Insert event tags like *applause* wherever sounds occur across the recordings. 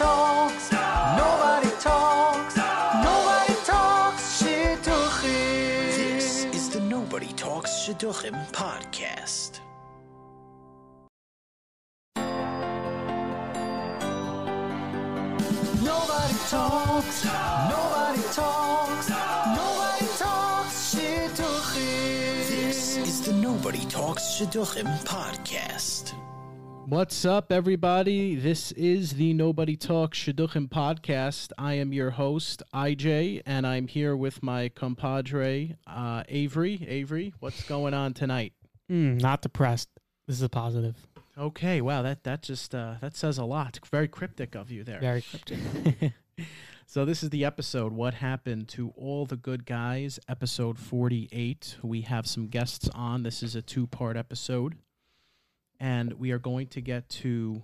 talks, nobody talks, nobody talks shidduchim. This is the Nobody Talks Shidduchim podcast. Nobody talks, nobody talks, nobody talks shidduchim. This is the Nobody Talks Shidduchim podcast. What's up, everybody? This is the Nobody Talks Shidduchim podcast. I am your host, IJ, and I'm here with my compadre, uh, Avery. Avery, what's going on tonight? Mm, not depressed. This is a positive. Okay, wow, that that just uh, that says a lot. Very cryptic of you there. Very cryptic. *laughs* *laughs* So this is the episode "What Happened to All the Good Guys," episode forty-eight. We have some guests on. This is a two-part episode, and we are going to get to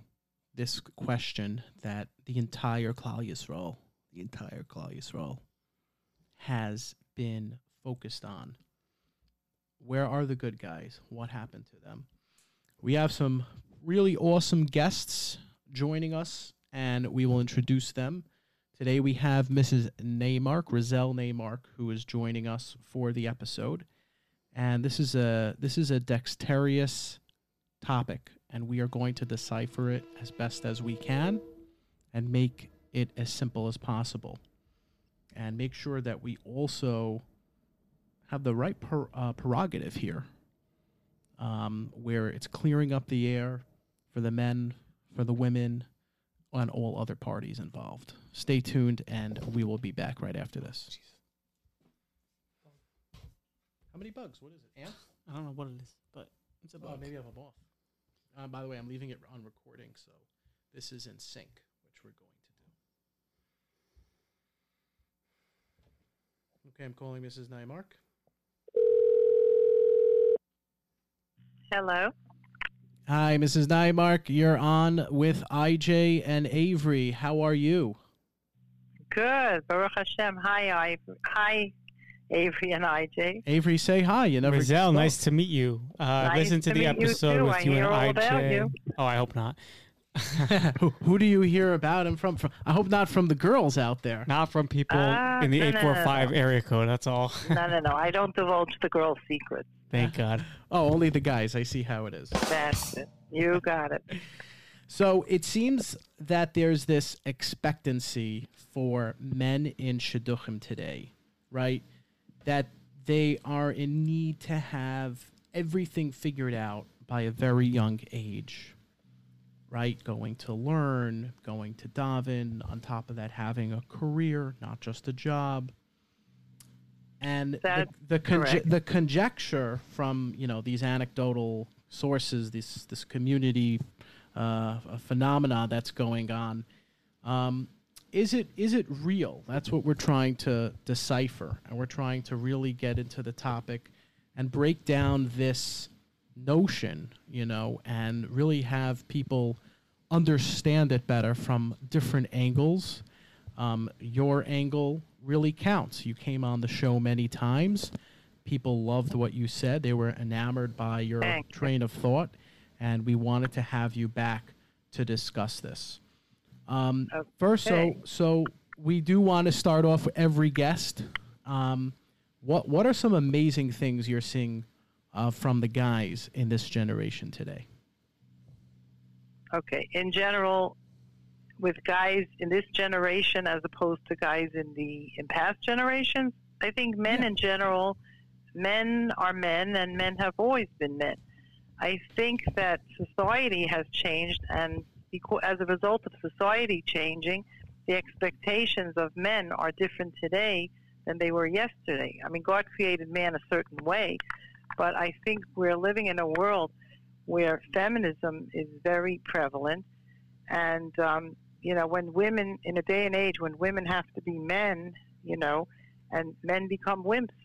this question that the entire Klal Yisrael, the entire Klal Yisrael, has been focused on. Where are the good guys? What happened to them? We have some really awesome guests joining us, and we will introduce them. Today we have Mrs. Neymark, Rizal Neymark, who is joining us for the episode. And this is a this is a dexterous topic, and we are going to decipher it as best as we can and make it as simple as possible. And make sure that we also have the right per, uh, prerogative here, um, where it's clearing up the air for the men, for the women, and all other parties involved. Stay tuned, and we will be back right after this. How many bugs? What is it? Ants? I don't know what it is, but it's a Oh, bug. maybe I have a moth. Uh, by the way, I'm leaving it on recording, so this is in sync, which we're going to do. Okay, I'm calling Mrs. Nymark. Hello. Hi, Mrs. Nymark. You're on with IJ and Avery. How are you? Good. Baruch Hashem. Hi, I- hi, Avery and IJ. Avery, say hi. You never Rizal, spoke. nice to meet you. Uh, Nice listen to, to the meet you episode too. with I you hear and all IJ. about you. Oh, I hope not. *laughs* who, who do you hear about him from? from? I hope not from the girls out there. Not from people Ah, in the no, no, no, 845 no. area code. That's all. No, no, no. I don't divulge the girls' secrets. Thank God. *laughs* Oh, only the guys. I see how it is. That's it. You got it. So it seems that there's this expectancy for men in shidduchim today, right? That they are in need to have everything figured out by a very young age, right? Going to learn, going to daven, on top of that, having a career, not just a job. And the, That's the, the conjecture from you know these anecdotal sources, this this community uh, phenomena that's going on. Um, is it is it real? That's what we're trying to decipher, and we're trying to really get into the topic and break down this notion, you know, and really have people understand it better from different angles. Um, your angle really counts. You came on the show many times. People loved what you said. They were enamored by your train of thought, and we wanted to have you back to discuss this. Um, First, so so we do want to start off with every guest. Um, what what are some amazing things you're seeing uh, from the guys in this generation today? Okay. In general, with guys in this generation as opposed to guys in the in past generations, I think men in general, men are men, and men have always been men. I think that society has changed, and as a result of society changing, the expectations of men are different today than they were yesterday. I mean, God created man a certain way, but I think we're living in a world where feminism is very prevalent, and um, you know, when women in a day and age when women have to be men, you know, and men become wimps,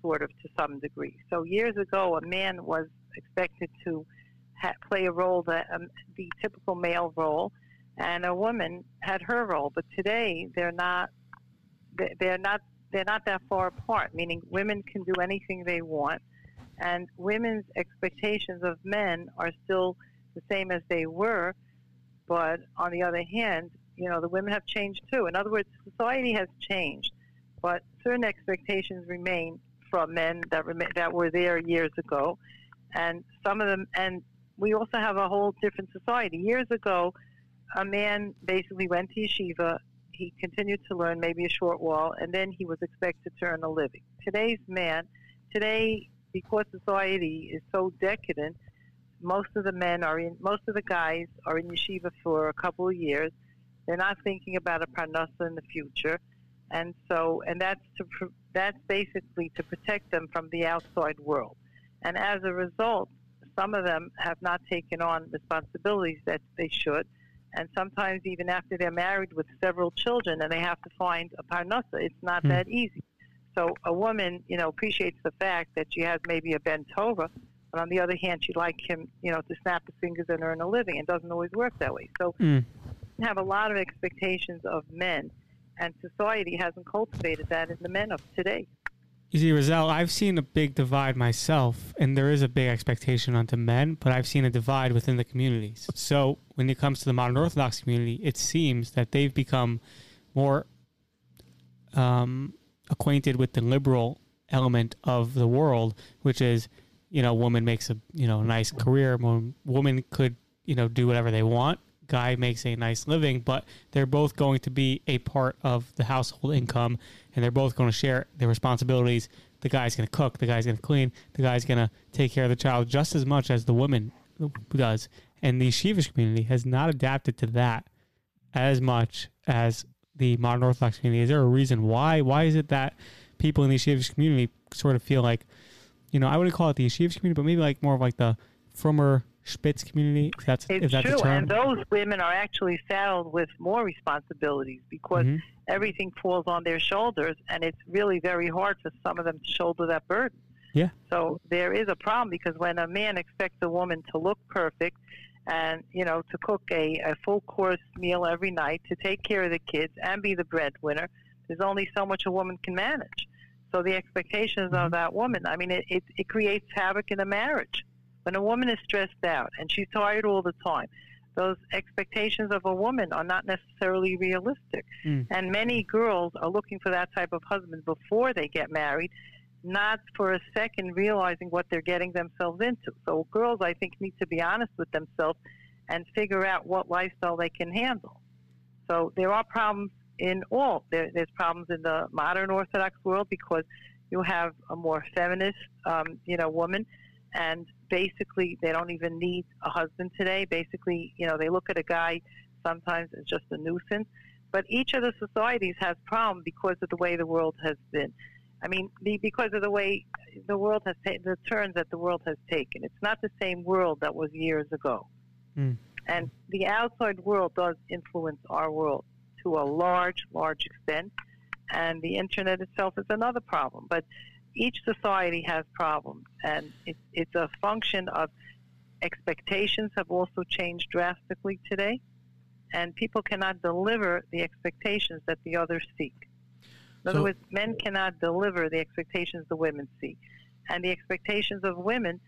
sort of to some degree. So years ago, a man was expected to ha- play a role that um, the typical male role, and a woman had her role. But today, they're not. they- They're not. They're not that far apart. Meaning, women can do anything they want, and women's expectations of men are still the same as they were. But on the other hand, you know, the women have changed too. In other words, society has changed, but certain expectations remain from men that remain, that were there years ago, and some of them. And we also have a whole different society. Years ago, a man basically went to yeshiva. He continued to learn maybe a short while, and then he was expected to earn a living. Today's man, today, because society is so decadent, most of the men are in, most of the guys are in yeshiva for a couple of years. They're not thinking about a parnasa in the future, and so, and that's to, that's basically to protect them from the outside world. And as a result, some of them have not taken on responsibilities that they should, and sometimes even after they're married with several children and they have to find a parnasa, it's not Hmm. that easy. So a woman, you know, appreciates the fact that she has maybe a ben Torah, but on the other hand, she'd like him, you know, to snap his fingers and earn a living. It doesn't always work that way. So Mm. we have a lot of expectations of men, and society hasn't cultivated that in the men of today. You see, Rizal, I've seen a big divide myself, and there is a big expectation onto men, but I've seen a divide within the communities. So when it comes to the modern Orthodox community, it seems that they've become more um, acquainted with the liberal element of the world, which is, you know, woman makes a you know nice career, woman could you know do whatever they want, guy makes a nice living, but they're both going to be a part of the household income, and they're both going to share their responsibilities. The guy's going to cook, the guy's going to clean, the guy's going to take care of the child just as much as the woman does. And the Yeshivish community has not adapted to that as much as the modern Orthodox community. Is there a reason why? Why is it that people in the Yeshivish community sort of feel like, you know, I wouldn't call it the Yeshivish community, but maybe like more of like the Frommer Spitz community. If that's It's if that's true, and those women are actually saddled with more responsibilities because Mhm. everything falls on their shoulders, and it's really very hard for some of them to shoulder that burden. Yeah. So there is a problem because when a man expects a woman to look perfect and, you know, to cook a, a full course meal every night, to take care of the kids and be the breadwinner, there's only so much a woman can manage. So the expectations of that woman, I mean, it, it, it creates havoc in a marriage. When a woman is stressed out and she's tired all the time, those expectations of a woman are not necessarily realistic. Mm. And many girls are looking for that type of husband before they get married, not for a second realizing what they're getting themselves into. So girls, I think, need to be honest with themselves and figure out what lifestyle they can handle. So there are problems in all. There, there's problems in the modern Orthodox world because you have a more feminist, um, you know, woman, and basically they don't even need a husband today. Basically, you know, they look at a guy sometimes as just a nuisance. But each of the societies has problems because of the way the world has been. I mean, the, because of the way the world has taken, the turns that the world has taken. It's not the same world that was years ago. Mm. And the outside world does influence our world to a large, large extent. And the internet itself is another problem. But each society has problems. And it's, it's a function of expectations have also changed drastically today. And people cannot deliver the expectations that the others seek. In other words, men cannot deliver the expectations the women seek. And the expectations of women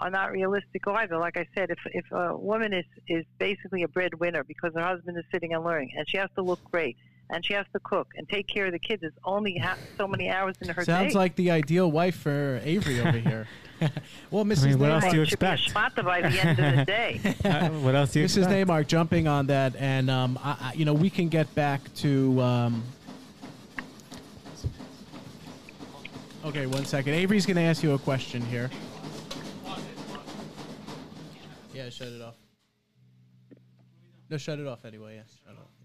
are not realistic either. Like I said, if, if a woman is, is basically a breadwinner because her husband is sitting and learning, and she has to look great, and she has to cook and take care of the kids, it's only ha- so many hours in her day. Sounds day. like the ideal wife for Avery over here. *laughs* well, Mrs. I mean, what else do you Should be a expect? by the end of the day. *laughs* Uh, what else do you Mrs. expect? Neymar jumping on that, and um, I, I, you know we can get back to. Um, okay, one second. Avery's going to ask you a question here. Yeah, shut it off. No, shut it off anyway. Yes, shut it off.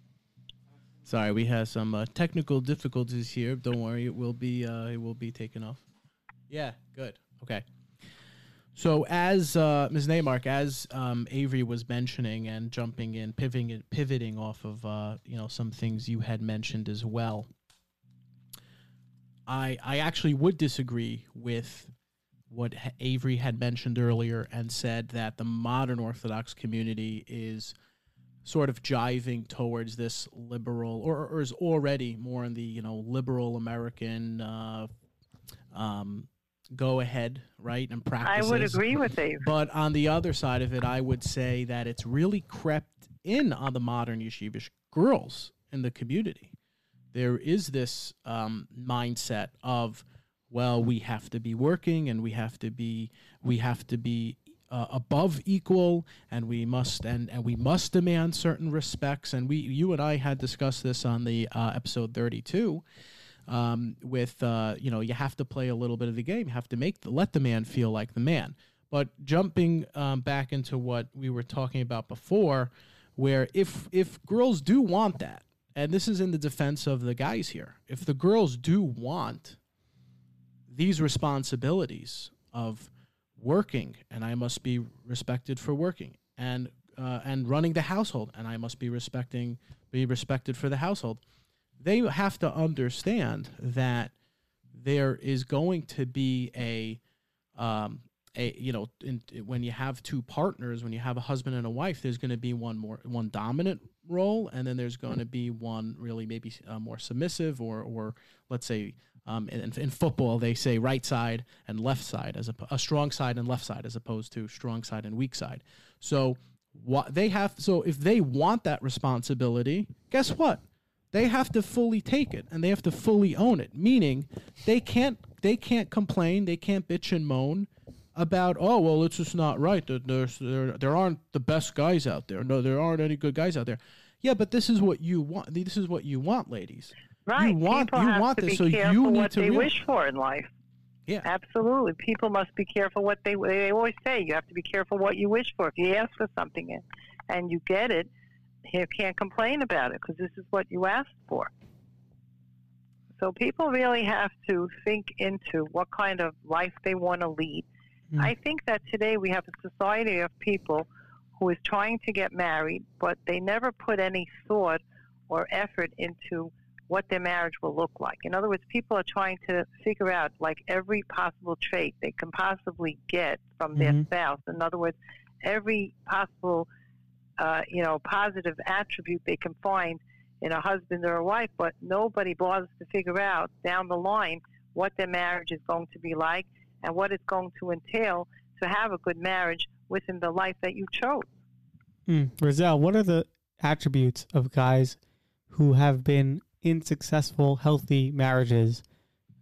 Sorry, we have some uh, technical difficulties here. Don't worry, it will be uh, it will be taken off. Yeah, good. Okay. So as uh, Ms. Neymark, as um, Avery was mentioning and jumping in, pivoting, pivoting off of uh, you know some things you had mentioned as well, I I actually would disagree with what Avery had mentioned earlier and said that the modern Orthodox community is sort of jiving towards this liberal or, or is already more in the you know liberal American uh, um, go ahead right and practice. I would agree with Dave. But on the other side of it, I would say that it's really crept in on the modern yeshivish girls in the community. There is this um, mindset of, well, we have to be working and we have to be we have to be uh, above equal and we must and, and we must demand certain respects. And we you and I had discussed this on the uh, episode 32 um, with uh, you know you have to play a little bit of the game. You have to make the, let the man feel like the man. But jumping um, back into what we were talking about before where if if girls do want that and this is in the defense of the guys here if the girls do want these responsibilities of working and I must be respected for working and uh, and running the household and I must be respecting be respected for the household. They have to understand that there is going to be a um, a you know in, when you have two partners when you have a husband and a wife there's going to be one more one dominant role and then there's going to be one really maybe uh, more submissive or or let's say um, in, in football they say right side and left side as a, a strong side and left side as opposed to strong side and weak side. So what they have so if they want that responsibility guess what? They have to fully take it and they have to fully own it meaning they can't they can't complain they can't bitch and moan about oh well it's just not right there's there, there aren't the best guys out there. No there aren't any good guys out there. Yeah but this is what you want this is what you want ladies Right. you want People you have want to this be so careful you need what to they real- wish for in life. yeah Absolutely. People must be careful what they they always say you have to be careful what you wish for. If you ask for something and, and you get it, you can't complain about it because this is what you asked for. So people really have to think into what kind of life they want to lead. Mm. I think that today we have a society of people who is trying to get married, but they never put any thought or effort into what their marriage will look like. In other words, people are trying to figure out like every possible trait they can possibly get from their Mhm. spouse. In other words, every possible, uh, you know, positive attribute they can find in a husband or a wife, but nobody bothers to figure out down the line what their marriage is going to be like and what it's going to entail to have a good marriage within the life that you chose. Mm. Rizal, what are the attributes of guys who have been in successful, healthy marriages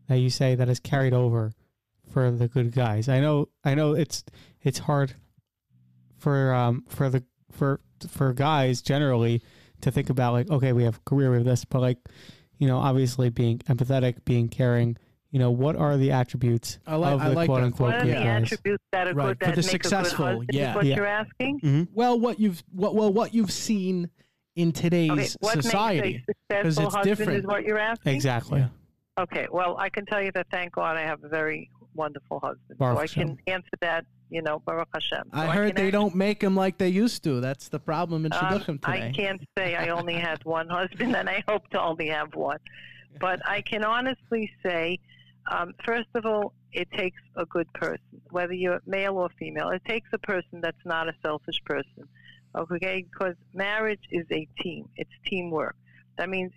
that you say that has carried over for the good guys? I know, I know it's it's hard for um for the for for guys generally to think about like okay we have a career with this but like you know obviously being empathetic being caring you know what are the attributes I like- of I the like quote that. unquote What are good the guys attributes that are Right, good for the make successful, a good husband? yeah. Is what Yeah. you're asking? Mhm. well what you've what well what you've seen in today's Okay, what society because it's husband different. is what you're asking? exactly Yeah. Okay, well, I can tell you that thank God I have a very wonderful husband. Baruch so I Hashem. can answer that, you know, Baruch Hashem. So I heard can they answer- don't make them like they used to. That's the problem in um, Shidduchim I today. can't say I only had *laughs* one husband, and I hope to only have one. But I can honestly say, um, first of all, it takes a good person, whether you're male or female. It takes a person that's not a selfish person, okay? Because marriage is a team. It's teamwork. That means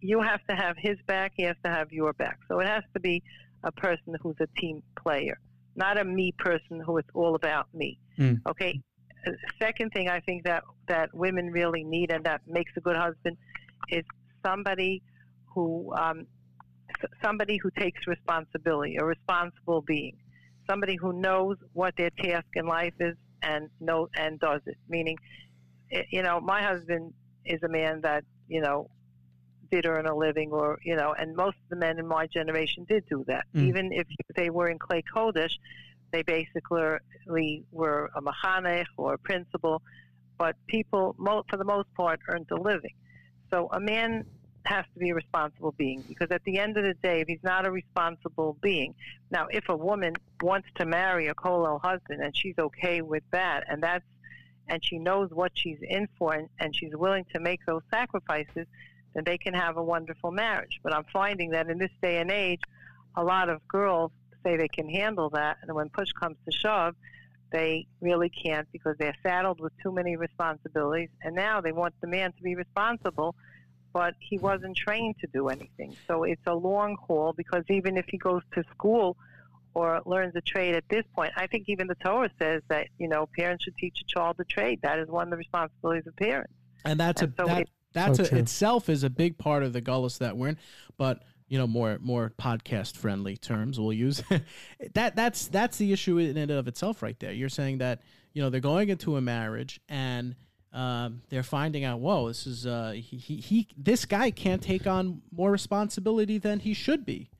you have to have his back, he has to have your back. So it has to be a person who's a team player, not a me person who is all about me. Mm. Okay. Second thing I think that that women really need and that makes a good husband is somebody who um, somebody who takes responsibility, a responsible being, somebody who knows what their task in life is and no and does it. Meaning, eh, you know, my husband is a man that you know did earn a living, or you know, and most of the men in my generation did do that. Mm. Even if they were in Klei Kodesh, they basically were a mechanech or a principal, but people, mo- for the most part, earned a living. So a man has to be a responsible being because at the end of the day, if he's not a responsible being, now if a woman wants to marry a kolel husband and she's okay with that, and that's and she knows what she's in for and, and she's willing to make those sacrifices, then they can have a wonderful marriage. But I'm finding that in this day and age, a lot of girls say they can handle that, and when push comes to shove, they really can't because they're saddled with too many responsibilities, and now they want the man to be responsible, but he wasn't trained to do anything. So it's a long haul because even if he goes to school or learns a trade at this point, I think even the Torah says that you know parents should teach a child a trade. That is one of the responsibilities of parents. and that's a so that, it- That's So a, itself is a big part of the gullus that we're in, but you know more more podcast friendly terms we'll use. *laughs* that that's that's the issue in and of itself right there. You're saying that you know they're going into a marriage and um, they're finding out, whoa, this is uh, he, he he this guy can't take on more responsibility than he should be.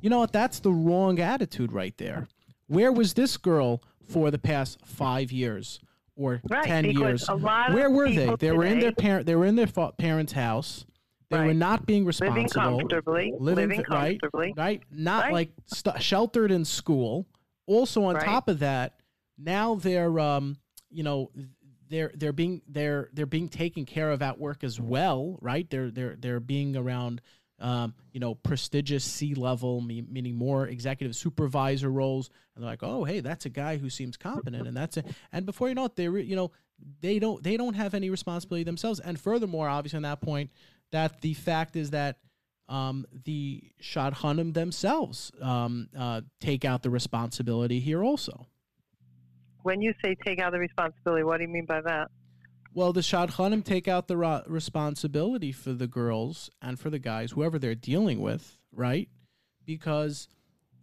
You know what? That's the wrong attitude right there. Where was this girl for the past five years or Right, ten years? a lot of Where were they? They were in their parent. They were in their fa- parents' house. They were not being responsible. living comfortably, living living, fi- right, comfortably. right? Not Right. like st- sheltered in school. Also, on Right. top of that, now they're um, you know, they're they're being they're they're being taken care of at work as well, right? They're they're they're being around um, you know, prestigious C level, meaning more executive supervisor roles, and they're like, oh, hey, that's a guy who seems competent, and that's it. And before you know it, they re- you know they don't they don't have any responsibility themselves. And furthermore, obviously, on that point, that the fact is that um, the Shadchanim themselves um, uh, take out the responsibility here also. When you say take out the responsibility, what do you mean by that? Well, the Shadchanim take out the ra- responsibility for the girls and for the guys, whoever they're dealing with, right? Because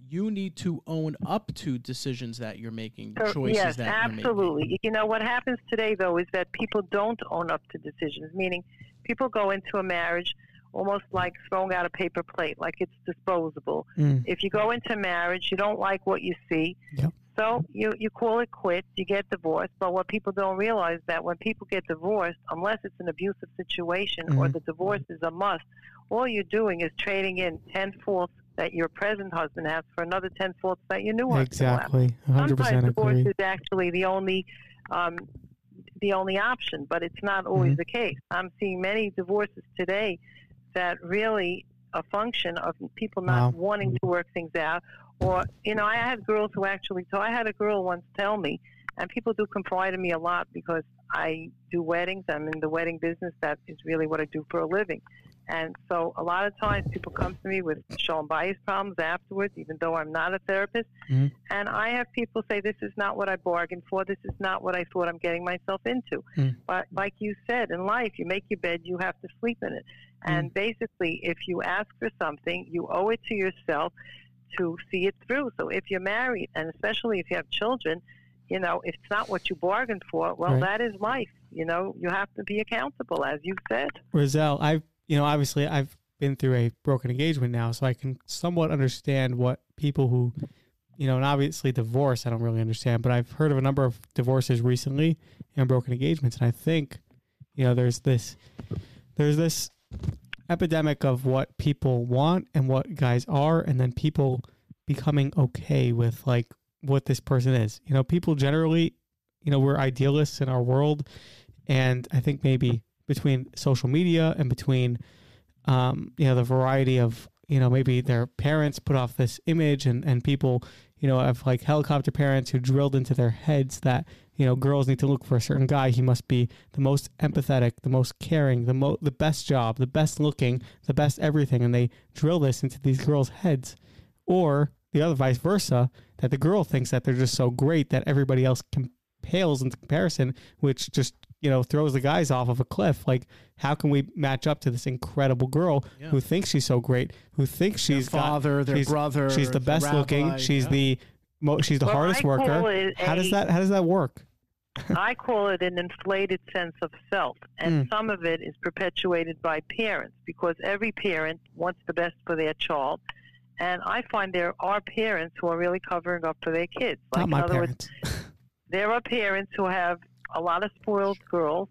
you need to own up to decisions that you're making, So, choices yes, that you're making. absolutely. You know what happens today though is that people don't own up to decisions. Meaning, people go into a marriage almost like throwing out a paper plate, like it's disposable. Mm. If you go into marriage, you don't like what you see. Yep. So you you call it quits, you get divorced. But what people don't realize that when people get divorced, unless it's an abusive situation or Mhm. the divorce is a must, all you're doing is trading in ten faults that your present husband has for another ten faults that your new husband will have Exactly. 100% sometimes divorce agree. is actually the only um, the only option, but it's not always Mhm. the case. I'm seeing many divorces today that really a function of people not Wow. wanting to work things out, or you know, I have girls who actually. So I had a girl once tell me, and people do confide in me a lot because I do weddings. I'm in the wedding business. That is really what I do for a living. And so a lot of times people come to me with shalom bayis problems afterwards, even though I'm not a therapist. Mhm. And I have people say, this is not what I bargained for. This is not what I thought I'm getting myself into. Mm. But like you said, in life, you make your bed, you have to sleep in it. And basically, if you ask for something, you owe it to yourself to see it through. So if you're married, and especially if you have children, you know, if it's not what you bargained for, well, Right. that is life. You know, you have to be accountable, as you said. Roselle, I've you know obviously I've been through a broken engagement now, so I can somewhat understand what people who, you know, and obviously divorce I don't really understand, but I've heard of a number of divorces recently and broken engagements, and I think, you know, there's this, there's this epidemic of what people want and what guys are, and then people becoming okay with like what this person is. You know, people generally, you know, we're idealists in our world, and I think maybe between social media and between um, you know the variety of you know maybe their parents put off this image and and people you know have like helicopter parents who drilled into their heads that you know girls need to look for a certain guy. He must be the most empathetic the most caring the mo- the best job the best looking the best everything. And they drill this into these girls heads. Or the other vice versa that the girl thinks that they're just so great that everybody else com- pales into comparison which just you know throws the guys off of a cliff. Like how can we match up to this incredible girl Yeah. who thinks she's so great who thinks Their she's got- father, their she's- brother, she's the the best looking she's yeah. the mo- she's the Well, hardest worker. it how does that how does that work *laughs* I call it an inflated sense of self, and Mm. some of it is perpetuated by parents because every parent wants the best for their child. And I find there are parents who are really covering up for their kids. Like, not my in other words, parents *laughs* there are parents who have a lot of spoiled girls,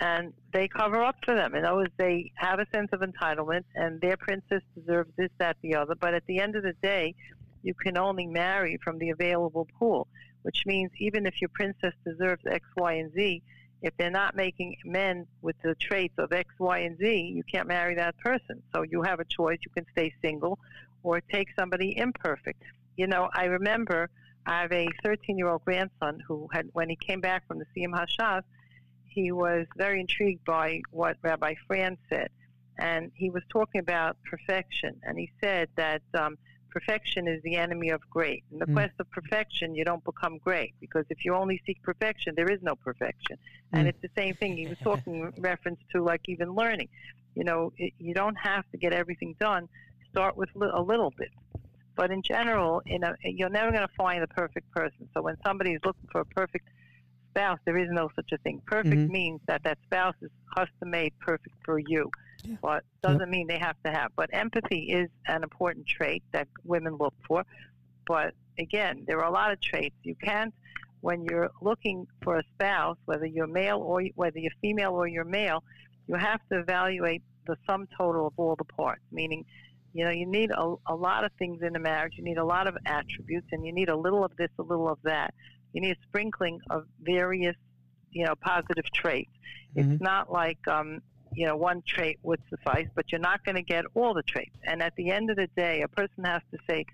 and they cover up for them. In other words, they have a sense of entitlement, and their princess deserves this, that, the other. But at the end of the day, you can only marry from the available pool, which means even if your princess deserves X, Y, and Z, if they're not making men with the traits of X, Y, and Z, you can't marry that person. So you have a choice. You can stay single or take somebody imperfect. You know, I remember I have a 13 year old grandson who had, when he came back from the Siyum HaShas, he was very intrigued by what Rabbi Frand said. And he was talking about perfection. And he said that um, perfection is the enemy of great. In the Mm. quest of perfection, you don't become great because if you only seek perfection, there is no perfection. And Mm. it's the same thing. He was *laughs* talking reference to like even learning. You know, it, you don't have to get everything done. Start with li- a little bit. But in general, you know, you're never going to find the perfect person. So when somebody is looking for a perfect spouse, there is no such a thing. Perfect Mhm. means that that spouse is custom made perfect for you. Yeah. But doesn't mean they have to have. But empathy is an important trait that women look for. But again, there are a lot of traits. You can't, when you're looking for a spouse, whether you're male or whether you're female or you're male, you have to evaluate the sum total of all the parts. Meaning, you know, you need a, a lot of things in a marriage. You need a lot of attributes, and you need a little of this, a little of that. You need a sprinkling of various, you know, positive traits. Mhm. It's not like, um, you know, one trait would suffice, but you're not going to get all the traits. And at the end of the day, a person has to say,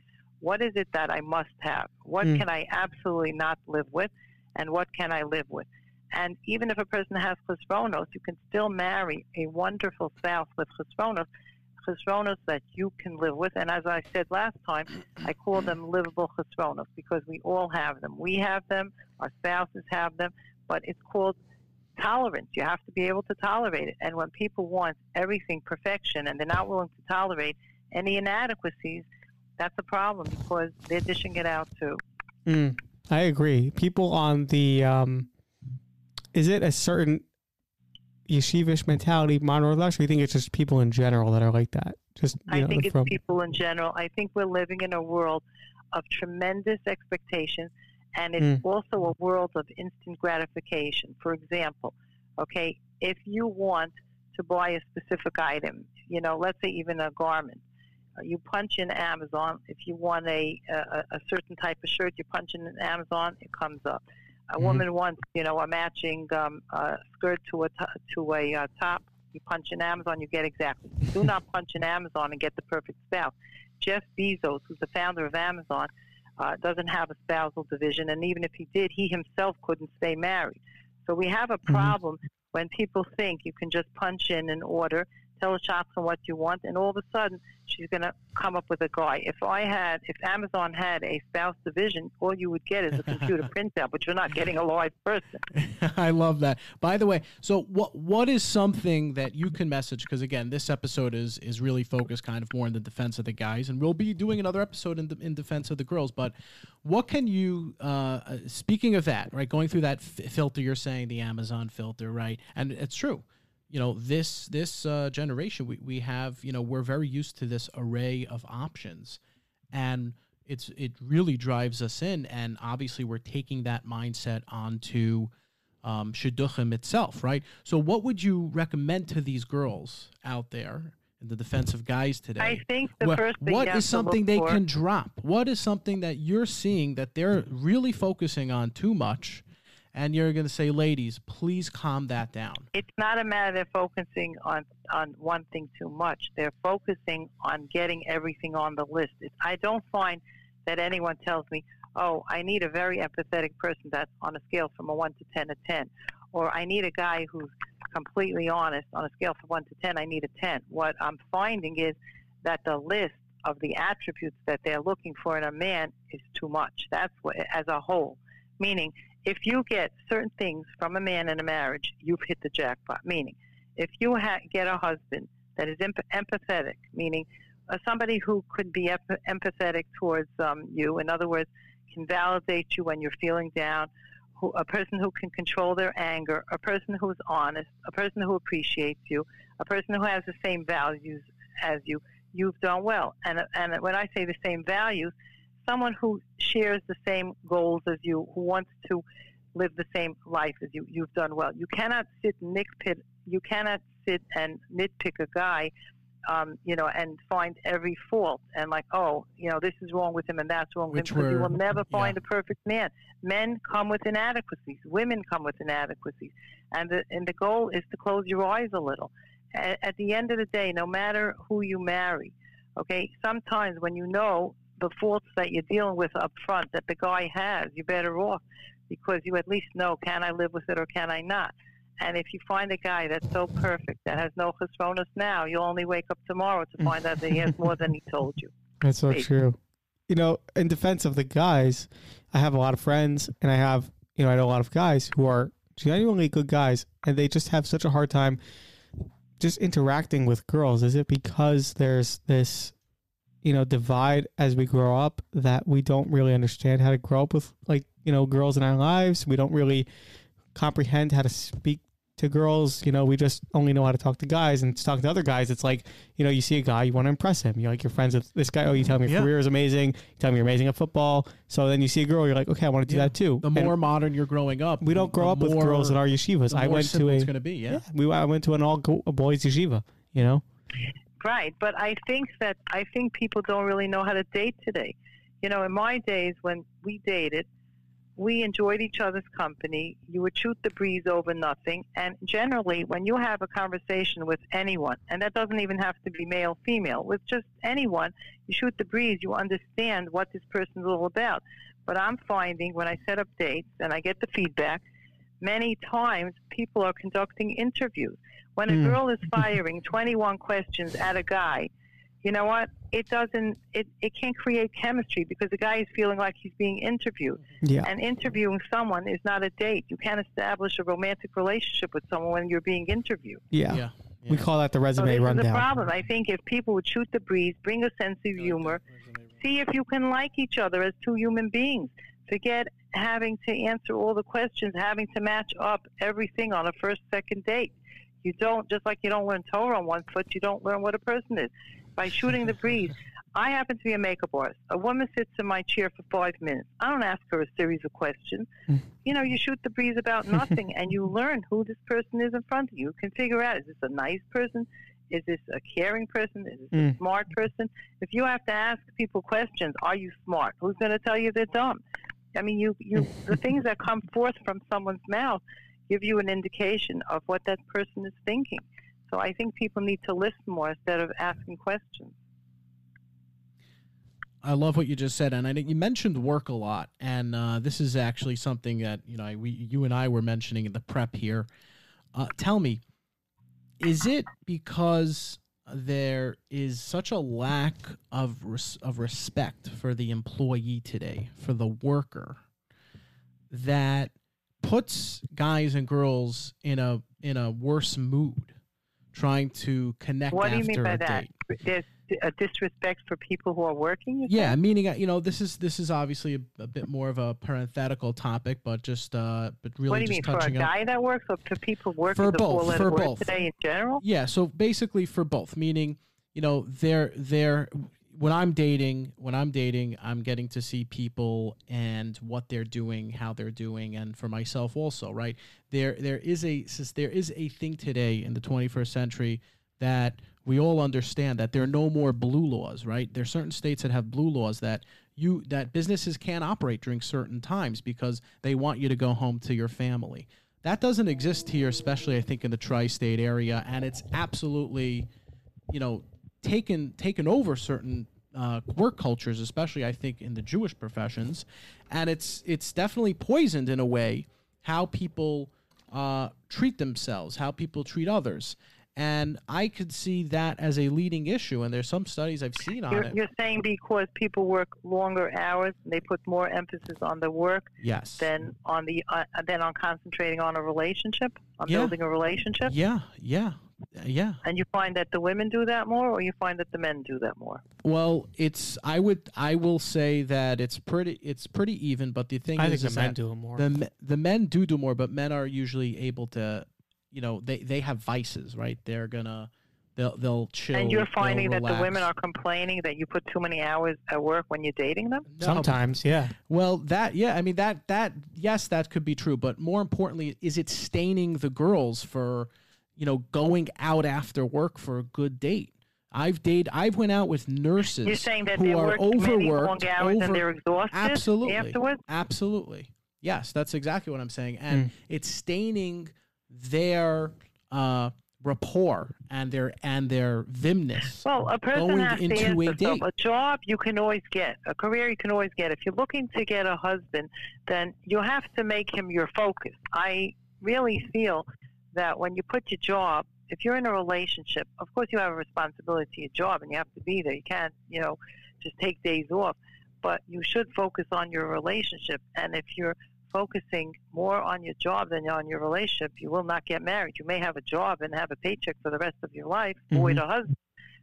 what is it that I must have? What Mm. can I absolutely not live with? And what can I live with? And even if a person has chesronos, you can still marry a wonderful spouse with chesronos, chesronos that you can live with. And as I said last time, I call them livable chesronos because we all have them. We have them, our spouses have them, but it's called tolerance. You have to be able to tolerate it. And when people want everything perfection and they're not willing to tolerate any inadequacies, that's a problem because they're dishing it out too. Mm, I agree. People on the um, is it a certain yeshivish mentality, modern or you think it's just people in general that are like that? Just I know, think it's from people in general. I think we're living in a world of tremendous expectations, and it's also a world of instant gratification. For example, okay, if you want to buy a specific item, you know, let's say even a garment, uh, you punch in Amazon. If you want a, a a certain type of shirt, you punch in Amazon, it comes up. A Mhm. woman wants, you know, a matching um, uh, skirt to a to to a uh, top. You punch in Amazon, you get exactly. Do not punch in Amazon and get the perfect spouse. Jeff Bezos, who's the founder of Amazon, uh, doesn't have a spousal division, and even if he did, he himself couldn't stay married. So we have a problem when people think you can just punch in an order, tell the shopman what you want, and all of a sudden she's going to come up with a guy. If I had, if Amazon had a spouse division, all you would get is a computer *laughs* printout, but you're not getting a live person. *laughs* I love that. By the way, so what what is something that you can message? Because again, this episode is is really focused kind of more in the defense of the guys, and we'll be doing another episode in the, in defense of the girls. But what can you? Uh, uh, speaking of that, right? Going through that f- filter, you're saying the Amazon filter, right? And it's true. You know, this this uh, generation, we we have, you know, we're very used to this array of options, and it's it really drives us in. And obviously, we're taking that mindset onto um, shidduchim itself, right? So, what would you recommend to these girls out there in the defense of guys today? I think the first thing what is something they for- can drop? What is something that you're seeing that they're really focusing on too much? And you're going to say, ladies, please calm that down. it's not a matter they're focusing on on one thing too much. They're focusing on getting everything on the list. It's, I don't find that anyone tells me, "Oh, I need a very empathetic person that's on a scale from a one to ten, a ten," or "I need a guy who's completely honest on a scale from one to ten. I need a 10. What I'm finding is that the list of the attributes that they're looking for in a man is too much. That's what, as a whole, meaning if you get certain things from a man in a marriage, you've hit the jackpot. Meaning, if you ha- get a husband that is emp- empathetic, meaning uh, somebody who could be ep- empathetic towards um, you, in other words, can validate you when you're feeling down, who, a person who can control their anger, a person who's honest, a person who appreciates you, a person who has the same values as you, you've done well. And, and when I say the same values, someone who shares the same goals as you, who wants to live the same life as you, you've done well. You cannot sit and nitpick. You cannot sit and nitpick a guy, um, you know, and find every fault and like, oh, you know, this is wrong with him and that's wrong with Which him. Because you will never yeah. find a perfect man. Men come with inadequacies. Women come with inadequacies, and the and the goal is to close your eyes a little. At, at the end of the day, no matter who you marry, okay, sometimes when you know the faults that you're dealing with up front that the guy has, you're better off because you at least know can I live with it or can I not. And if you find a guy that's so perfect that has no chesronos now, you'll only wake up tomorrow to find out that he has more than he told you. *laughs* That's so true. you know, in defense of the guys, I have a lot of friends, and I have, you know, I know a lot of guys who are genuinely good guys, and they just have such a hard time just interacting with girls. Is it because there's this, you know, divide as we grow up that we don't really understand how to grow up with, like, you know, girls in our lives? We don't really comprehend how to speak to girls. You know, we just only know how to talk to guys and to talk to other guys. It's like, you know, you see a guy, you want to impress him. You're like, you're friends with this guy. Oh, you tell me your Yeah. career is amazing. You tell me you're amazing at football. So then you see a girl, you're like, okay, I want to do Yeah. that too. The And more modern you're growing up, we don't grow up with girls in our yeshivas. I went to a, it's going to be. Yeah. yeah, we I went to an all boys yeshiva. You know, Right, but I think that I think people don't really know how to date today. You know, in my days when we dated, we enjoyed each other's company. You would shoot the breeze over nothing, and generally, when you have a conversation with anyone, and that doesn't even have to be male, female, with just anyone, you shoot the breeze. You understand what this person's all about. But I'm finding when I set up dates and I get the feedback, many times people are conducting interviews. When a Mm. girl is firing 21 questions at a guy, you know what? It doesn't. It, it can't create chemistry because the guy is feeling like he's being interviewed. yeah, And interviewing someone is not a date. You can't establish a romantic relationship with someone when you're being interviewed. yeah. Yeah. We call that the So resume this is the problem. I think if people would shoot the breeze, bring a sense of humor, see if you can like each other as two human beings. Forget having to answer all the questions, having to match up everything on a first, second date. You don't, just like you don't learn Torah on one foot, you don't learn what a person is. By shooting the breeze, *laughs* I happen to be a makeup artist. A woman sits in my chair for five minutes. I don't ask her a series of questions. Mm. You know, you shoot the breeze about *laughs* nothing and you learn who this person is in front of you. You can figure out is this a nice person? Is this a caring person? Is this a Mm. smart person? If you have to ask people questions, are you smart? Who's going to tell you they're dumb? I mean, you, you the things that come forth from someone's mouth give you an indication of what that person is thinking. So I think people need to listen more instead of asking questions. I love what you just said, and I think you mentioned work a lot, and uh, this is actually something that you know we, you and I were mentioning in the prep here. Uh, tell me, is it because there is such a lack of res- of respect for the employee today, for the worker, that puts guys and girls in a in a worse mood, trying to connect What do you mean by that? date? There's a disrespect for people who are working. you Yeah, say? meaning uh, you know this is this is obviously a, a bit more of a parenthetical topic, but just uh, but really What do you just mean for a guy that works, or for people working For the both, for both. today in general? Yeah, so basically for both, meaning you know they're they're when I'm dating, when I'm dating, I'm getting to see people and what they're doing, how they're doing, and for myself also, right? There there is a since there is a thing today in the 21st century that we all understand that there are no more blue laws, right? There are certain states that have blue laws that you that businesses can't operate during certain times because they want you to go home to your family. That doesn't exist here, especially I think in the tri-state area, and it's absolutely, you know, taken taken over certain uh, work cultures, especially I think in the Jewish professions, and it's it's definitely poisoned in a way how people uh, treat themselves, how people treat others. And I could see that as a leading issue, and there's some studies I've seen on You're, it. you're saying because people work longer hours, they put more emphasis on the work Yes. than on the uh, than on concentrating on a relationship, on Yeah. building a relationship. Yeah, yeah, yeah. And you find that the women do that more, or you find that the men do that more. Well, it's I would I will say that it's pretty it's pretty even, but the thing I is, think the is men do it more. the the men do do more, but men are usually able to, you know, they they have vices, right? They're gonna they'll they'll chill. and you're finding that the women are complaining that you put too many hours at work when you're dating them. No, Sometimes, yeah. Well, that yeah, I mean that that yes, that could be true, but more importantly, is it staining the girls for, you know, going out after work for a good date? I've dated. I've went out with nurses You're saying that who they're are many overworked. long hours over- and they're exhausted absolutely, afterwards. absolutely. Yes, that's exactly what I'm saying, and Hmm. it's staining their uh, rapport and their and their vimness. Well, a person going has to into ask a themselves, date. a job you can always get, a career you can always get. If you're looking to get a husband, then you have to make him your focus. I really feel that when you put your job, if you're in a relationship, of course you have a responsibility to your job and you have to be there. You can't, you know, just take days off. but you should focus on your relationship. And if you're focusing more on your job than on your relationship, you will not get married. You may have a job and have a paycheck for the rest of your life, boy Mhm. to husband,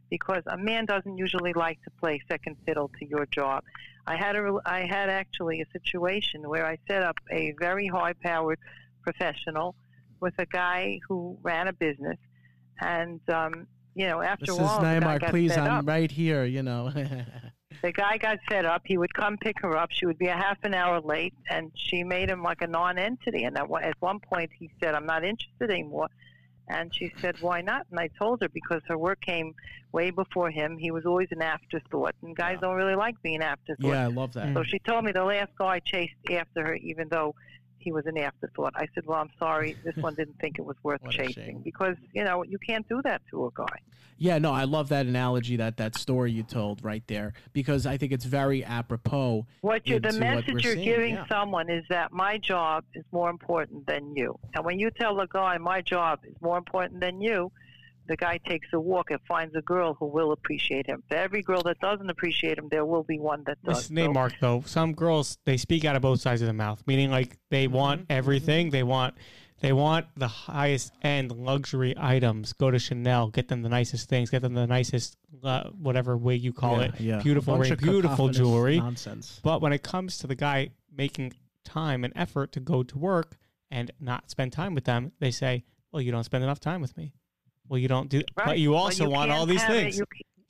because a man doesn't usually like to play second fiddle to your job. I had a, I had actually a situation where I set up a very high-powered professional with a guy who ran a business, and um, you know, after This a is while, Neymar. Please, I'm up. right here. You know. *laughs* The guy got fed up. He would come pick her up. She would be a half an hour late, and she made him like a non-entity. And at one- at one point, he said, "I'm not interested anymore." And she said, "Why not?" And I told her because her work came way before him. He was always an afterthought, and guys don't really like being afterthought. yeah, I love that. So she told me the last guy chased after her, even though he was an afterthought. I said, "Well, I'm sorry. This one didn't think it was worth *laughs* chasing because you know you can't do that to a guy." Yeah, no, I love that analogy, that that story you told right there, because I think it's very apropos. What you the message you're seeing, giving yeah. someone is that my job is more important than you. And when you tell a guy my job is more important than you, the guy takes a walk and finds a girl who will appreciate him. For every girl that doesn't appreciate him, there will be one that does. This name Mark though. Some girls they speak out of both sides of the mouth, meaning like they Mm-hmm. want everything. They want they want the highest end luxury items. Go to Chanel, get them the nicest things, get them the nicest uh, whatever wig you call Yeah, it, yeah. Beautiful ring, beautiful jewelry. Nonsense. But when it comes to the guy making time and effort to go to work and not spend time with them, they say, "Well, you don't spend enough time with me. Well, you don't do." Right. But you Well, also you want all these have it. things. You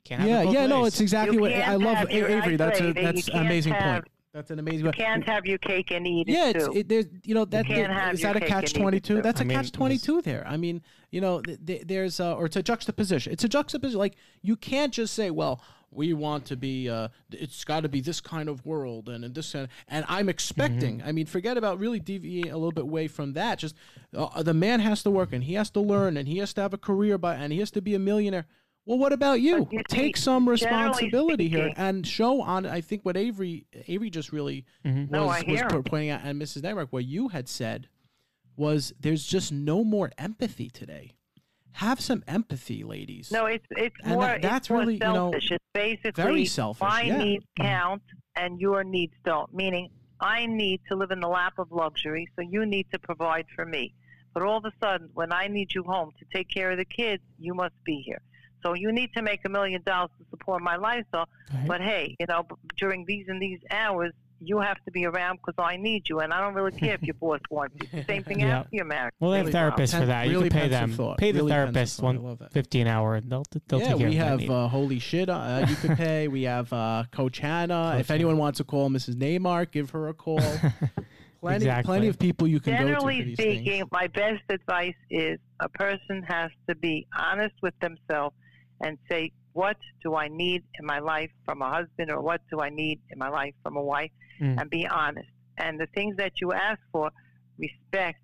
Can't have it Yeah, both yeah, no, it's exactly You what I love. Avery, that's a that's an amazing have- point. That's an amazing You point. can't have your cake and eat yeah, it it's, too. it, there's you know that can't that- have is that a catch twenty two? That's a I mean, catch twenty two there. I mean, you know, th- th- there's uh, or it's a juxtaposition. It's a juxtaposition. Like you can't just say, well, we want to be. Uh, it's got to be this kind of world and, and this kind. and I'm expecting. I mean, forget about really deviating a little bit away from that. Just uh, the man has to work and he has to learn and he has to have a career by and he has to be a millionaire. Well, what about you? You Take see, some generally responsibility here and show on. I think what Avery Avery just really was, No, was hear po- him. pointing out, and Mrs. Nemrick, what you had said was there's just no more empathy today. Have some empathy, ladies. No, it's it's And more that- that's it's more really, you know, selfish. it's basically very selfish, My yeah. needs mm-hmm. count and your needs don't. Meaning, I need to live in the lap of luxury, so you need to provide for me. But all of a sudden, when I need you home to take care of the kids, you must be here. So you need to make a million dollars to support my lifestyle. Right. But hey, you know, during these and these hours, you have to be around because I need you, and I don't really care if your boss wants you. The Same thing Yeah. after you're married. Well, they have Really therapists for pen- that. You can pay them. thought. Pay the Really therapist thought. I one love that. fifty an hour, and they'll they'll yeah, take care we of have that need. uh, holy shit. Uh, you could *laughs* pay. We have uh, Coach Hannah. Coach if anyone wants to call Mrs. Neymar, give her a call. *laughs* plenty, Exactly. plenty of people you can go to for Generally these speaking, things. my best advice is a person has to be honest with themselves and say, what do I need in my life from a husband or what do I need in my life from a wife? Mm. And be honest. And the things that you ask for, respect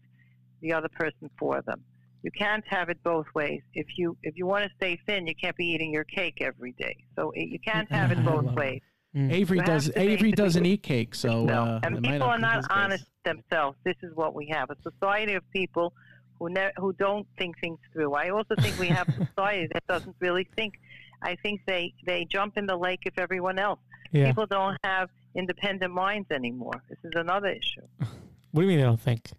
the other person for them. You can't have it both ways. If you if you want to stay thin, you can't be eating your cake every day. So it, you can't have it *laughs* both ways. Avery you does. Avery doesn't eat cake, so No. uh, and people are not his case. honest themselves. This is what we have: a society of people who ne- who don't think things through. I also think we have a *laughs* society that doesn't really think. I think they they jump in the lake if everyone else. Yeah. People don't have independent minds anymore. This is another issue. *laughs* What do you mean they don't think?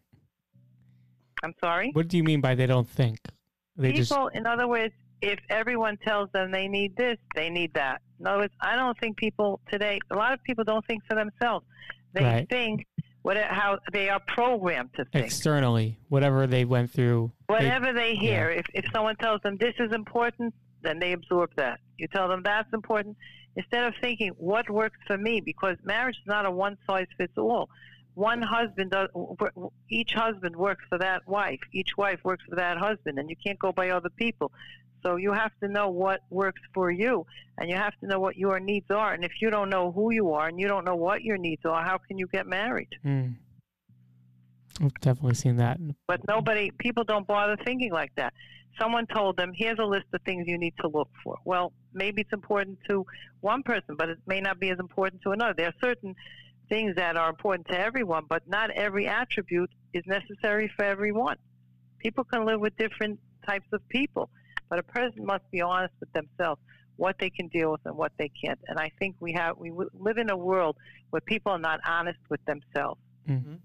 I'm sorry. What do you mean by they don't think? They just people, in other words, if everyone tells them they need this, they need that. In other words, I don't think people today. A lot of people don't think for themselves. They Right. think what how they are programmed to think. externally, whatever they went through. Whatever they hear, if, if someone tells them this is important, then they absorb that. You tell them that's important, instead of thinking what works for me, because marriage is not a one size fits all. One husband does, each husband works for that wife, each wife works for that husband, and you can't go by other people. So you have to know what works for you, and you have to know what your needs are. And if you don't know who you are and you don't know what your needs are, how can you get married? Mm. I've definitely seen that. But nobody, people don't bother thinking like that. Someone told them, here's a list of things you need to look for. Well, maybe it's important to one person, but it may not be as important to another. There are certain things that are important to everyone, but not every attribute is necessary for everyone. People can live with different types of people, but a person must be honest with themselves. what they can deal with and what they can't. And I think we have we live in a world where people are not honest with themselves. Mm-hmm.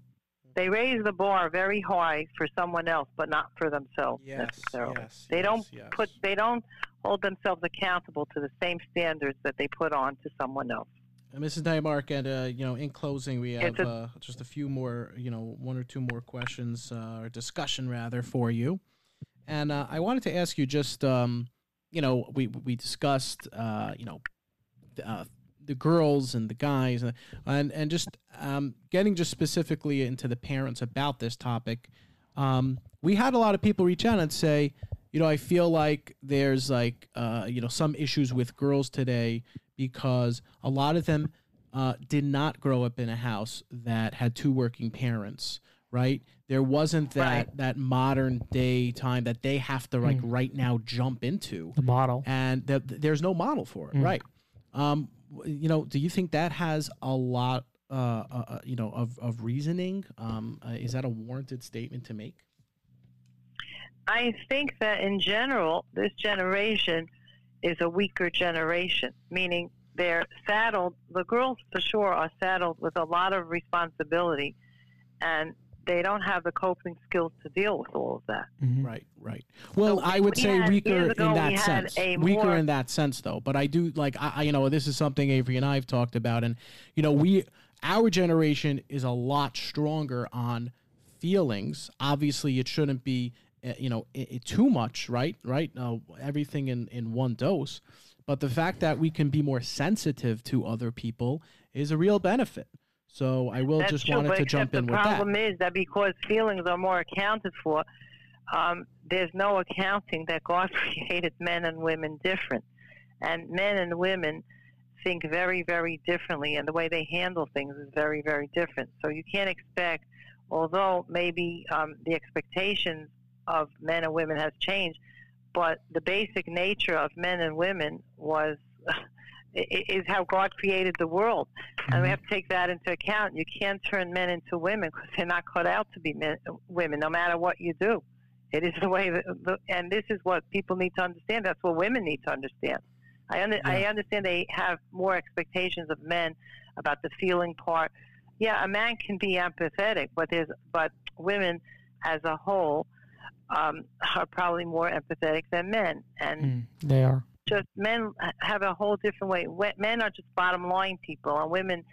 They raise the bar very high for someone else, but not for themselves Yes, necessarily. yes, they don't yes, yes. put they don't hold themselves accountable to the same standards that they put on to someone else. And Mrs. Nymark, and uh, you know, in closing, we have a- uh, just a few more, you know, one or two more questions uh, or discussion rather for you. And uh, I wanted to ask you just, um, you know, we we discussed, uh, you know, the, uh, girls and the guys, and and, and just um, getting just specifically into the parents about this topic. Um, we had a lot of people reach out and say, you know, I feel like there's like, uh, you know, some issues with girls today because a lot of them uh, did not grow up in a house that had two working parents, right? There wasn't that Right. that modern day time that they have to like right now jump into, The model. and th- there's no model for it, Mm. right? Um, you know, do you think that has a lot, uh, uh, uh, you know, of of reasoning? Um, uh, is that a warranted statement to make? I think that in general, this generation is a weaker generation, meaning they're saddled, the girls for sure are saddled with a lot of responsibility, and they don't have the coping skills to deal with all of that. Mhm. Right, right. Well, So I would we say had- weaker ago in that had sense. Weaker more- in that sense, though. But I do like I, I, you know, this is something Avery and I have talked about, and you know, we our generation is a lot stronger on feelings. Obviously, it shouldn't be, uh, you know, i i- too much, right? Right? Uh, everything in in one dose. But the fact that we can be more sensitive to other people is a real benefit. So I will That's just true, wanted to jump in with that. The problem is that because feelings are more accounted for, um, there's no accounting that God *laughs* created men and women different, and men and women think very, very differently, and the way they handle things is very, very different. So you can't expect, although maybe um, the expectations of men and women has changed, but the basic nature of men and women was. *laughs* Is how God created the world, and we have to take that into account. You can't turn men into women because they're not cut out to be men, women, no matter what you do. It is the way, that, the, and this is what people need to understand. That's what women need to understand. I, under, I understand they have more expectations of men about the feeling part. Yeah, a man can be empathetic, but there's but women as a whole um, are probably more empathetic than men, and Mm, they are. Just men have a whole different way. Men are just bottom line people, and women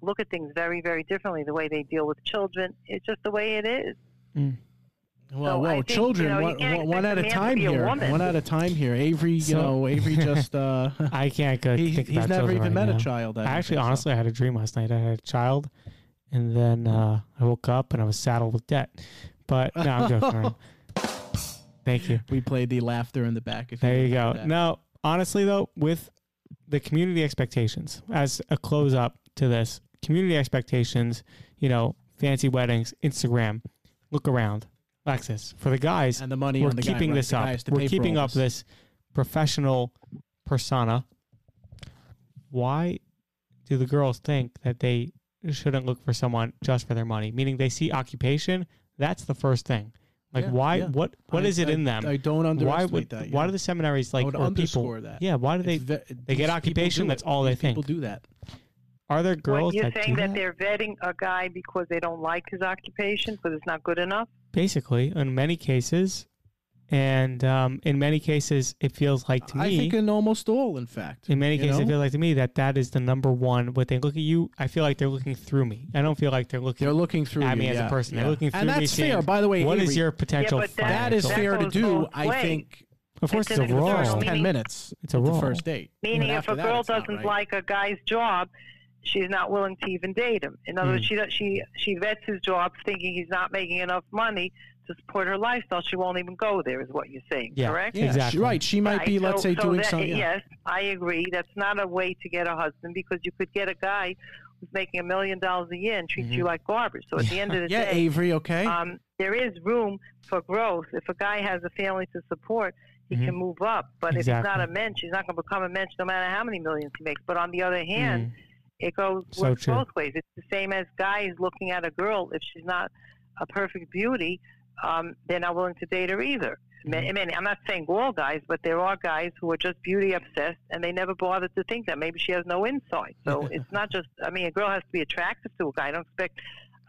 look at things very, very differently. The way they deal with children, it's just the way it is. Well, So well, think, children, you one, one- one at a a man to time be a here. One at a time here. Avery, you So- know, Avery *laughs* just uh, I can't go he, think he's about never even right met now. a child. I, I actually, think so. honestly, I had a dream last night. I had a child, and then uh, I woke up and I was saddled with debt. But no, I'm joking. *laughs* around. Thank you. we played the laughter in the back. If There you remember go. that. No, honestly though, with the community expectations as a close up to this, community expectations, you know, fancy weddings, Instagram, look around, Lexus. For the guys, and the money we're the guy, keeping right, this up. guy We're keeping up this professional persona. Why do the girls think that they shouldn't look for someone just for their money? Meaning they see occupation, that's the first thing. Like Yeah, why yeah. what what I- is it I- in them? I don't why underestimate would that. why yeah. do the seminaries like would or people underscore that. Yeah, why do they ve- they get occupation, that's all they These people think. do that. are there girls What, you're that saying do that, that? they're vetting a guy because they don't like his occupation because it's not good enough? Basically, in many cases, and um, in many cases, it feels like to me. I think in almost all, in fact. in many cases, know? it feels like to me that that is the number one. When they look at you, I feel like they're looking through me. I don't feel like they're looking they're looking through at you, me as yeah, a person. They're looking through and me. that's fair. saying, By the way, What is Avery, your potential? but that- that is financial- fair to do. I ways. think Of course, It's it's, a the role. first external ten minutes. It's a with role. first date. Meaning, if a girl it's not doesn't right. like a guy's job, she's not willing to even date him. In other words, Hmm. she she she vets his job, thinking he's not making enough money to support her lifestyle. She won't even go there. Is what you're saying, Yeah. correct? Yeah, Exactly. Right. She might Right, be, let's so- say, so doing that- something. Yeah. Yes, I agree. That's not a way to get a husband because you could get a guy who's making a million dollars a year and treats Mhm. you like garbage. So at the end of the Mm-hmm. *laughs* Yeah, day, Avery. Okay. um, there is room for growth. If a guy has a family to support, he Mhm. can move up. But if he's not a mensch, he's not going to become a mensch no matter how many millions he makes. But on the other hand, Mm. it goes So both ways. It's the same as guys looking at a girl. If she's not a perfect beauty, um, they're not willing to date her either. Ma- I mean, I'm not saying all guys, but there are guys who are just beauty obsessed and they never bother to think that maybe she has no insight. So it's not just. I mean, a girl has to be attractive to a guy. I don't expect,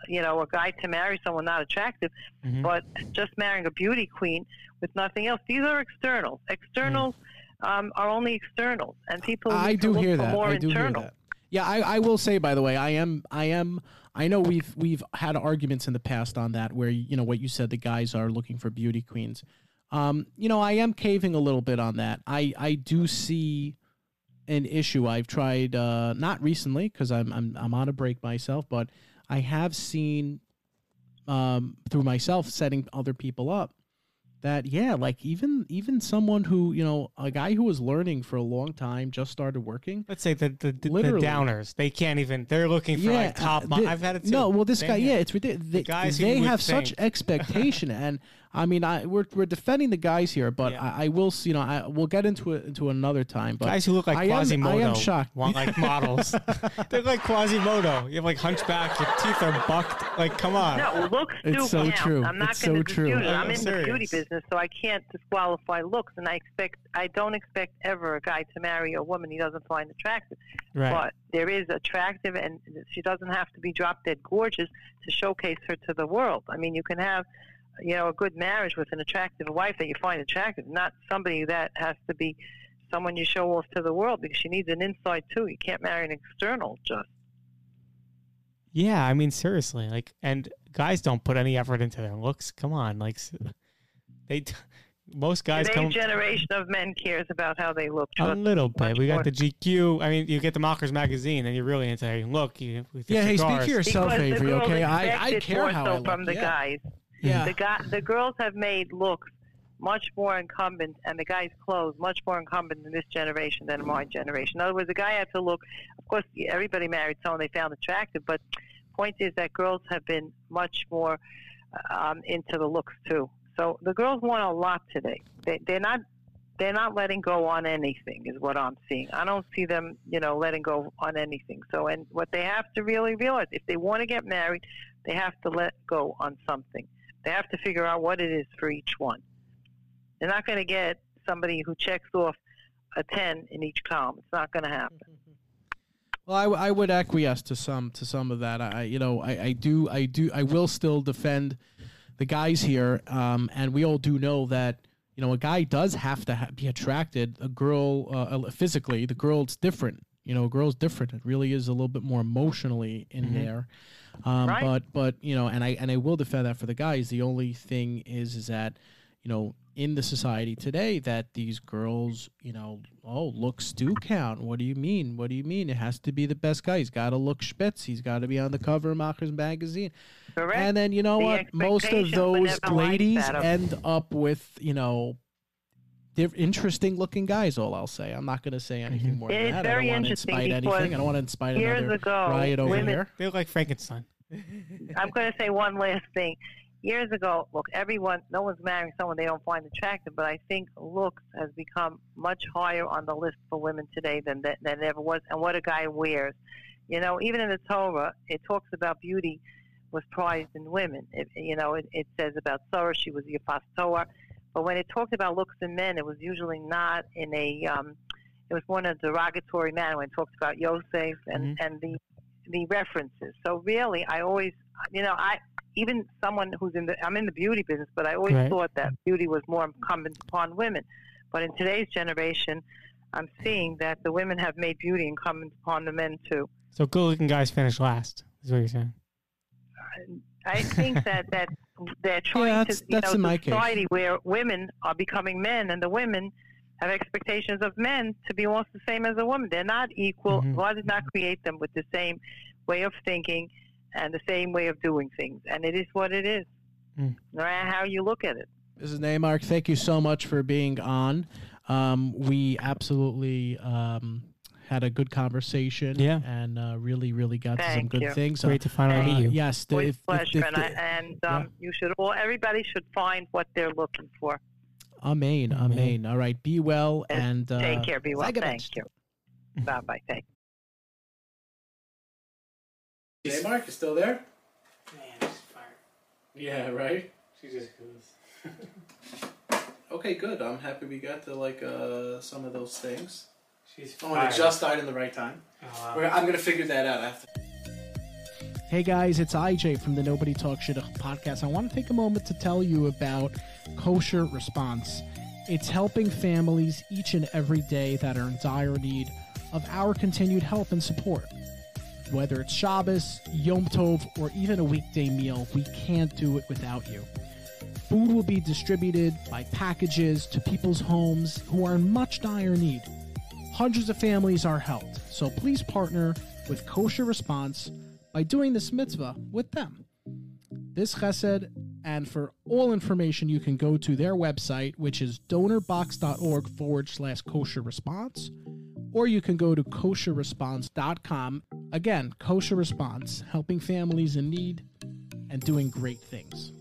you know, a guy to marry someone not attractive, Mhm. but just marrying a beauty queen with nothing else. These are externals. Externals um, are only externals, and people. I do hear that. More I do internal. hear that. Yeah, I, I will say by the way, I am I am I know we've we've had arguments in the past on that where you know what you said the guys are looking for beauty queens. Um, you know, I am caving a little bit on that. I I do see an issue. I've tried uh not recently cuz I'm I'm I'm on a break myself, but I have seen um through myself setting other people up that yeah like even even someone who you know a guy who was learning for a long time just started working Let's say the the, the, the downers. They can't even. They're looking for like top. uh, mo- I've had it too. no well this Same guy here. yeah it's ridiculous they, guys they have such *laughs* expectation and i mean i we're, we're defending the guys here but Yeah. I, I will s- you know i we'll get into it into another time but Guys who look like I am- Quasimodo I am shocked. want like *laughs* models. *laughs* They're like Quasimodo. You have like hunchback. Your teeth are bucked. Like, come on. No, looks do It's so count. true. I'm not It's going so true. it. I'm I'm in serious. the beauty business, so I can't disqualify looks, and I expect I don't expect ever a guy to marry a woman he doesn't find attractive. Right. But there is attractive, and she doesn't have to be drop dead gorgeous to showcase her to the world. I mean, you can have, you know, a good marriage with an attractive wife that you find attractive, not somebody that has to be someone you show off to the world because she needs an inside too. You can't marry an external just. Yeah, I mean seriously, like, and guys don't put any effort into their looks. Come on, like, they t- most guys Today's come generation of men cares about how they look. a little bit. We got more. the GQ. I mean, you get the Machers magazine, and you're really into your look. You, with yeah hey speak cigars. for yourself because avery okay i i care how so i look from the yeah. guys. Yeah The guy, the girls have made looks much more incumbent, and the guys' clothes much more incumbent in this generation than in my generation. In other words, the guy had to look. Of course, everybody married someone they found attractive, but point is that girls have been much more um, into the looks too. So the girls want a lot today. They, they're not. They're not letting go on anything, is what I'm seeing. I don't see them, you know, letting go on anything. So, and what they have to really realize, if they want to get married, they have to let go on something. They have to figure out what it is for each one. They're not going to get somebody who checks off a 10 in each column. It's not going to happen. Well, I, w- I would acquiesce to some to some of that. I you know I, I do I do I will still defend the guys here, um, and we all do know that you know a guy does have to ha- be attracted. A girl uh, physically, the girl's different. You know, a girl's different. It really is a little bit more emotionally in Mhm. there. Um, Right. But but you know, and I and I will defend that for the guys. The only thing is is that you know in the society today that these girls, you know, oh, looks do count. What do you mean? What do you mean? It has to be the best guy. He's got to look spitz. He's got to be on the cover of Machers magazine. Correct? And then you know The what? Most of those ladies end up with you know. Diff- interesting looking guys. All I'll say. I'm not going to say anything mm-hmm. more It's than that. I very don't want to interesting incite anything. I don't want to incite Years another ago, riot over women, here. They look like Frankenstein. *laughs* I'm going to say one last thing. Years ago, look, everyone, no one's marrying someone they don't find attractive, but I think looks has become much higher on the list for women today than that, than it ever was, and what a guy wears. You know, even in the Torah, it talks about beauty was prized in women. It, you know, it, it says about Sarah, she was Yefas To'ar, but when it talked about looks in men, it was usually not in a, um, it was more in a derogatory manner when it talked about Yosef and, and the the references. So really, I always, you know, I even someone who's in the, I'm in the beauty business, but I always Right. thought that beauty was more incumbent upon women. But in today's generation, I'm seeing that the women have made beauty incumbent upon the men too. So good looking guys finish last. Is what you're saying. I think that that they're trying that's- to, you that's know, in my case. society where women are becoming men, and the women have expectations of men to be almost the same as a woman. They're not equal. Mhm. God did not create them with the same way of thinking and the same way of doing things, and it is what it is. Mm. No matter how you look at it. This is Neymark. Thank you so much for being on. Um, we absolutely um, had a good conversation. Yeah. And uh, really, really got to some good you. things. Great to finally Uh, meet you. Yes. the- With if- if- pleasure, if and, I, and um, you should all, everybody should find what they're looking for. Amen. Amen. Amen. All right. Be well and uh, Take care, be well. Zagovich. Thank you. Bye bye. Thank you. Neymark is still there? Yeah. Right. She just goes. Okay, good. I'm happy we got to like uh, some of those things. She's Oh, and it just died in the right time. Oh, We're- I'm gonna figure that out after. Hey guys, it's IJ from the Nobody Talks Shidduchim podcast. I want to take a moment to tell you about Kosher Response. It's helping families each and every day that are in dire need of our continued help and support. Whether it's Shabbos, Yom Tov, or even a weekday meal, we can't do it without you. Food will be distributed by packages to people's homes who are in much dire need. Hundreds of families are helped, so please partner with Kosher Response by doing this mitzvah with them. This chesed, and for all information, you can go to their website, which is donorbox.org forward slash kosher response, or you can go to kosherresponse.com. Again, kosher response, helping families in need and doing great things.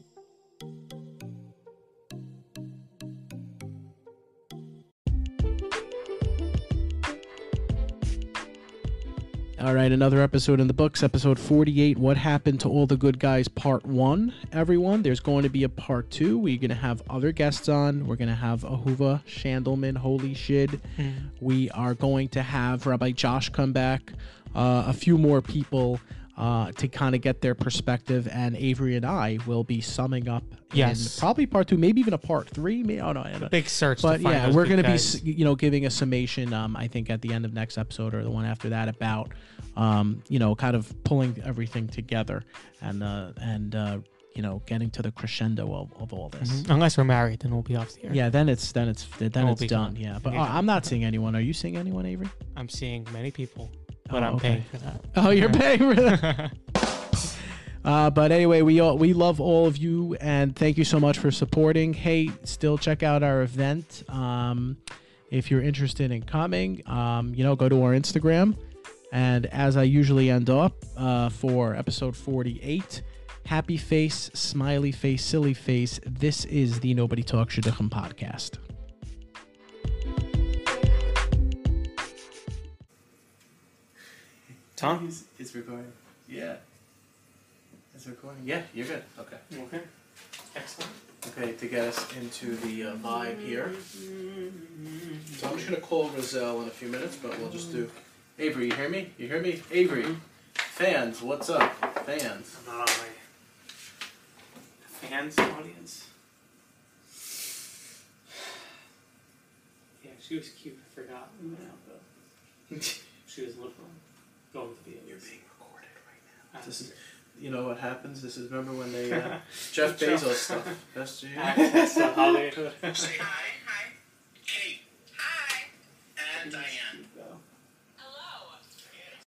All right, another episode in the books, episode 48. What happened to all the good guys, part one, everyone. There's going to be a part two. We're going to have other guests on. We're going to have Ahuva Shandelman, Holy Shid. We are going to have Rabbi Josh come back, uh, a few more people uh, to kind of get their perspective. And Avery and I will be summing up Yes. probably part two, maybe even a part three. Maybe, oh, no, I don't- Big search. but to find yeah, we're going to be, you know, giving a summation. Um, I think at the end of next episode or the one after that about, um, you know, kind of pulling everything together and uh, and uh, you know, getting to the crescendo of, of all this. Mhm. Unless we're married, then we'll be off the air. Yeah, then it's then it's then it's done. gone. Yeah, but Yeah. uh, I'm not seeing anyone. Are you seeing anyone, Avery? I'm seeing many people, but Oh, I'm okay. paying for that. *laughs* Oh, you're paying for that. *laughs* Uh, but anyway, we all, we love all of you and thank you so much for supporting. Hey, still check out our event. Um, if you're interested in coming, um, you know, go to our Instagram. And as I usually end up uh, for episode 48, happy face, smiley face, silly face. This is the Nobody Talks Shidduchim podcast. Tom? Is, is recording? Yeah. Is recording? Yeah, you're good. Okay. Okay. Excellent. Okay, to get us into the uh, vibe here. So I'm just gonna call Roselle in a few minutes, but we'll just do. Avery, you hear me? You hear me? Avery, fans, what's up? Fans. I'm not on my fans audience. Yeah, she was cute. I forgot. We went out though. *laughs* She was liberal. You're being recorded right now. This is, you know what happens? This is remember when they uh, *laughs* Jeff Bezos stuff. That's *laughs* you. Access to Hollywood. Say hi. Hi. Kate. Hi. And Diane.